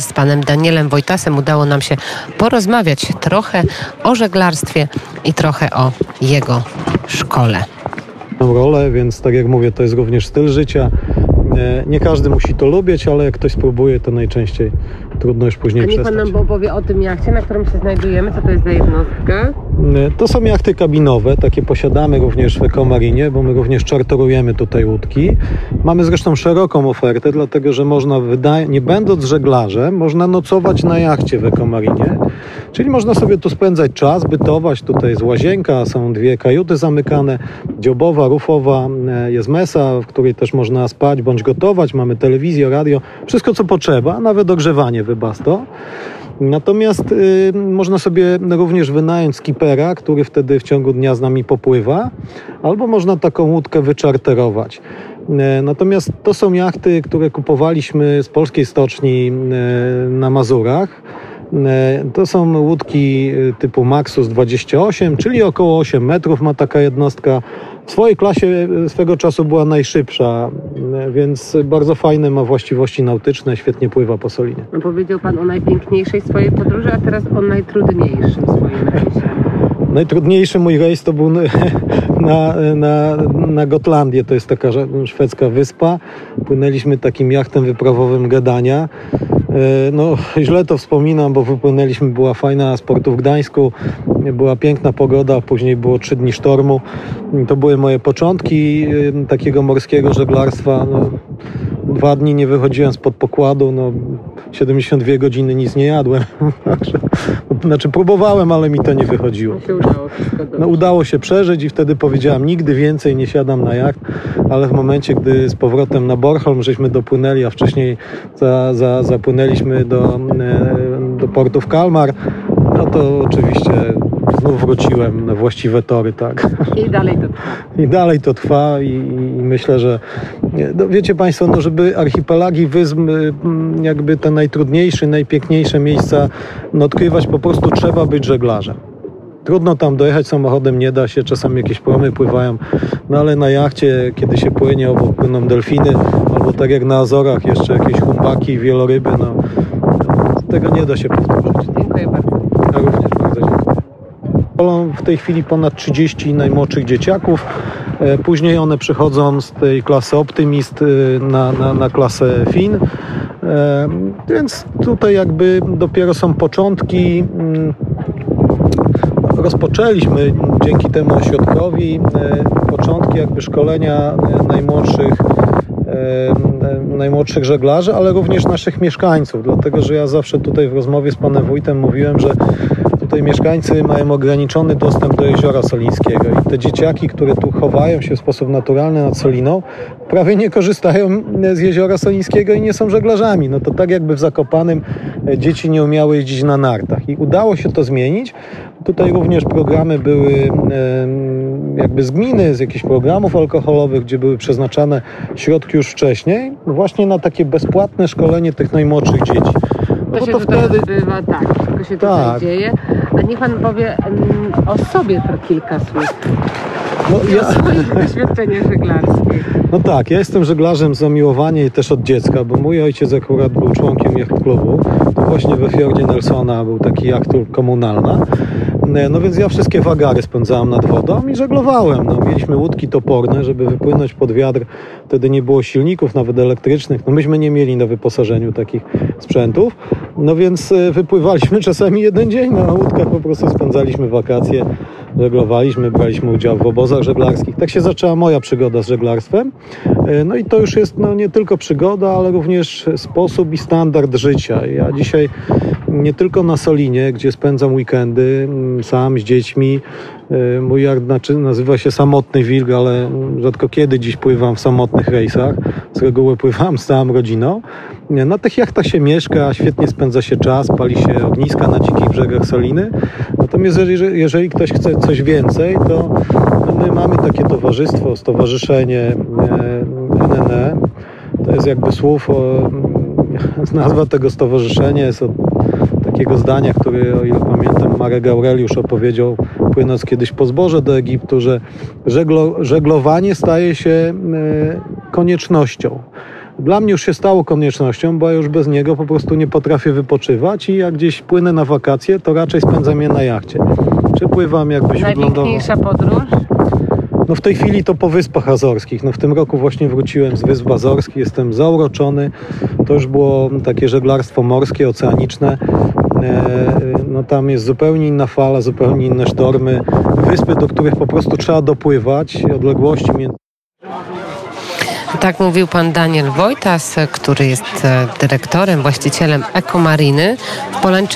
Z panem Danielem Wojtasem udało nam się porozmawiać trochę o żeglarstwie i trochę o jego szkole. Rolę, więc tak jak mówię, to jest również styl życia. Nie, nie każdy musi to lubić, ale jak ktoś spróbuje, to najczęściej trudno już później A niech pan nam opowie o tym jachcie, na którym się znajdujemy. Co to jest za jednostka? To są jachty kabinowe, takie posiadamy również w Ekomarinie, bo my również czarterujemy tutaj łódki. Mamy zresztą szeroką ofertę, dlatego że można, nie będąc żeglarzem, można nocować na jachcie w Ekomarinie. Czyli można sobie tu spędzać czas, bytować. Tutaj jest łazienka, są dwie kajuty zamykane, dziobowa, rufowa, e, jest mesa, w której też można spać bądź gotować. Mamy telewizję, radio, wszystko co potrzeba, nawet ogrzewanie wybasto. Natomiast y, można sobie również wynająć skipera, który wtedy w ciągu dnia z nami popływa, albo można taką łódkę wyczarterować. E, Natomiast to są jachty, które kupowaliśmy z polskiej stoczni e, na Mazurach. E, To są łódki e, typu Maxus 28, czyli około 8 metrów ma taka jednostka. W swojej klasie e, swego czasu była najszybsza, więc bardzo fajne ma właściwości nautyczne, świetnie pływa po Solinie. No, powiedział pan o najpiękniejszej swojej podróży, a teraz o najtrudniejszym swoim rejsie. Najtrudniejszy mój rejs to był na, na, na Gotlandię, to jest taka szwedzka wyspa. Płynęliśmy takim jachtem wyprawowym Gedania. E, No, źle to wspominam, bo wypłynęliśmy, była fajna z portu w Gdańsku, była piękna pogoda, później było trzy dni sztormu. To były moje początki e, takiego morskiego żeglarstwa. No, dwa dni nie wychodziłem spod pokładu, no 72 godziny nic nie jadłem. Znaczy próbowałem, ale mi to nie wychodziło. się udało. No, udało się przeżyć i wtedy powiedziałem, nigdy więcej nie siadam na jacht, ale w momencie, gdy z powrotem na Bornholm żeśmy dopłynęli, a wcześniej za, za, zapłynęliśmy do, e, do portu w Kalmar, no to oczywiście wróciłem na właściwe tory, tak. I dalej to trwa. I dalej to trwa i, i myślę, że no wiecie Państwo, no żeby archipelagi wysp, y, mm, jakby te najtrudniejsze, najpiękniejsze miejsca no, odkrywać, po prostu trzeba być żeglarzem. Trudno tam dojechać samochodem, nie da się, czasami jakieś promy pływają, no ale na jachcie, kiedy się płynie, obok płyną delfiny, albo tak jak na Azorach jeszcze jakieś humpaki, wieloryby, no tego nie da się powtórzyć. Dziękuję bardzo. Ja również bardzo dziękuję. W tej chwili ponad 30 najmłodszych dzieciaków. E, Później one przychodzą z tej klasy Optymist e, na, na, na klasę Fin. E, Więc tutaj jakby dopiero są początki. mm, Rozpoczęliśmy dzięki temu ośrodkowi początki jakby szkolenia najmłodszych najmłodszych żeglarzy, ale również naszych mieszkańców, dlatego że ja zawsze tutaj w rozmowie z panem wójtem mówiłem, że tutaj mieszkańcy mają ograniczony dostęp do jeziora Solińskiego i te dzieciaki, które tu chowają się w sposób naturalny nad Soliną, prawie nie korzystają z jeziora Solińskiego i nie są żeglarzami. No to tak jakby w Zakopanym e, dzieci nie umiały jeździć na nartach i udało się to zmienić. Tutaj również programy były jakby z gminy, z jakichś programów alkoholowych, gdzie były przeznaczane środki już wcześniej, właśnie na takie bezpłatne szkolenie tych najmłodszych dzieci. No To bo się to wtedy, odbywa, tak, wszystko się Tak. tutaj dzieje. A niech pan powie mm, o sobie to kilka słów. no, I o ja, swoich doświadczeniach żeglarskich. no tak, ja jestem żeglarzem z zamiłowania i też od dziecka, bo mój ojciec akurat był członkiem jacht klubu. To właśnie we Fiordzie Nelsona był taki jacht komunalna. No więc ja wszystkie wagary spędzałem nad wodą i żeglowałem. No, mieliśmy łódki toporne, żeby wypłynąć pod wiatr. Wtedy nie było silników, nawet elektrycznych. No myśmy nie mieli na wyposażeniu takich sprzętów. No więc e, wypływaliśmy czasami jeden dzień na łódkach, po prostu spędzaliśmy wakacje, żeglowaliśmy, braliśmy udział w obozach żeglarskich. Tak się zaczęła moja przygoda z żeglarstwem. E, No i to już jest no, nie tylko przygoda, ale również sposób i standard życia. Ja dzisiaj nie tylko na Solinie, gdzie spędzam weekendy mm, sam z dziećmi. E, Mój jacht znaczy- nazywa się Samotny Wilk, ale rzadko kiedy dziś pływam w samotnych rejsach. Z reguły pływam z całą rodziną. Na tych jachtach się mieszka, świetnie spędza się czas, pali się ogniska na dzikich brzegach Soliny. Natomiast jeżeli, jeżeli ktoś chce coś więcej, to no my mamy takie towarzystwo, stowarzyszenie e, NNE. To jest jakby słów, o, nazwa tego stowarzyszenia jest od takiego zdania, które o ile pamiętam Marek Aureliusz opowiedział płynąc kiedyś po zboże do Egiptu, że żeglo, żeglowanie staje się e, koniecznością. Dla mnie już się stało koniecznością, bo ja już bez niego po prostu nie potrafię wypoczywać i jak gdzieś płynę na wakacje, to raczej spędzam je na jachcie. Czy pływam jakby śródlądowo. Najpiękniejsza podróż? No w tej chwili to po Wyspach Azorskich. No w tym roku właśnie wróciłem z Wysp Azorskich, jestem zauroczony. To już było takie żeglarstwo morskie, oceaniczne. E, No tam jest zupełnie inna fala, zupełnie inne sztormy. Wyspy, do których po prostu trzeba dopływać, odległości między Tak mówił pan Daniel Wojtas, który jest e, dyrektorem, właścicielem Ekomariny w Polańczyku.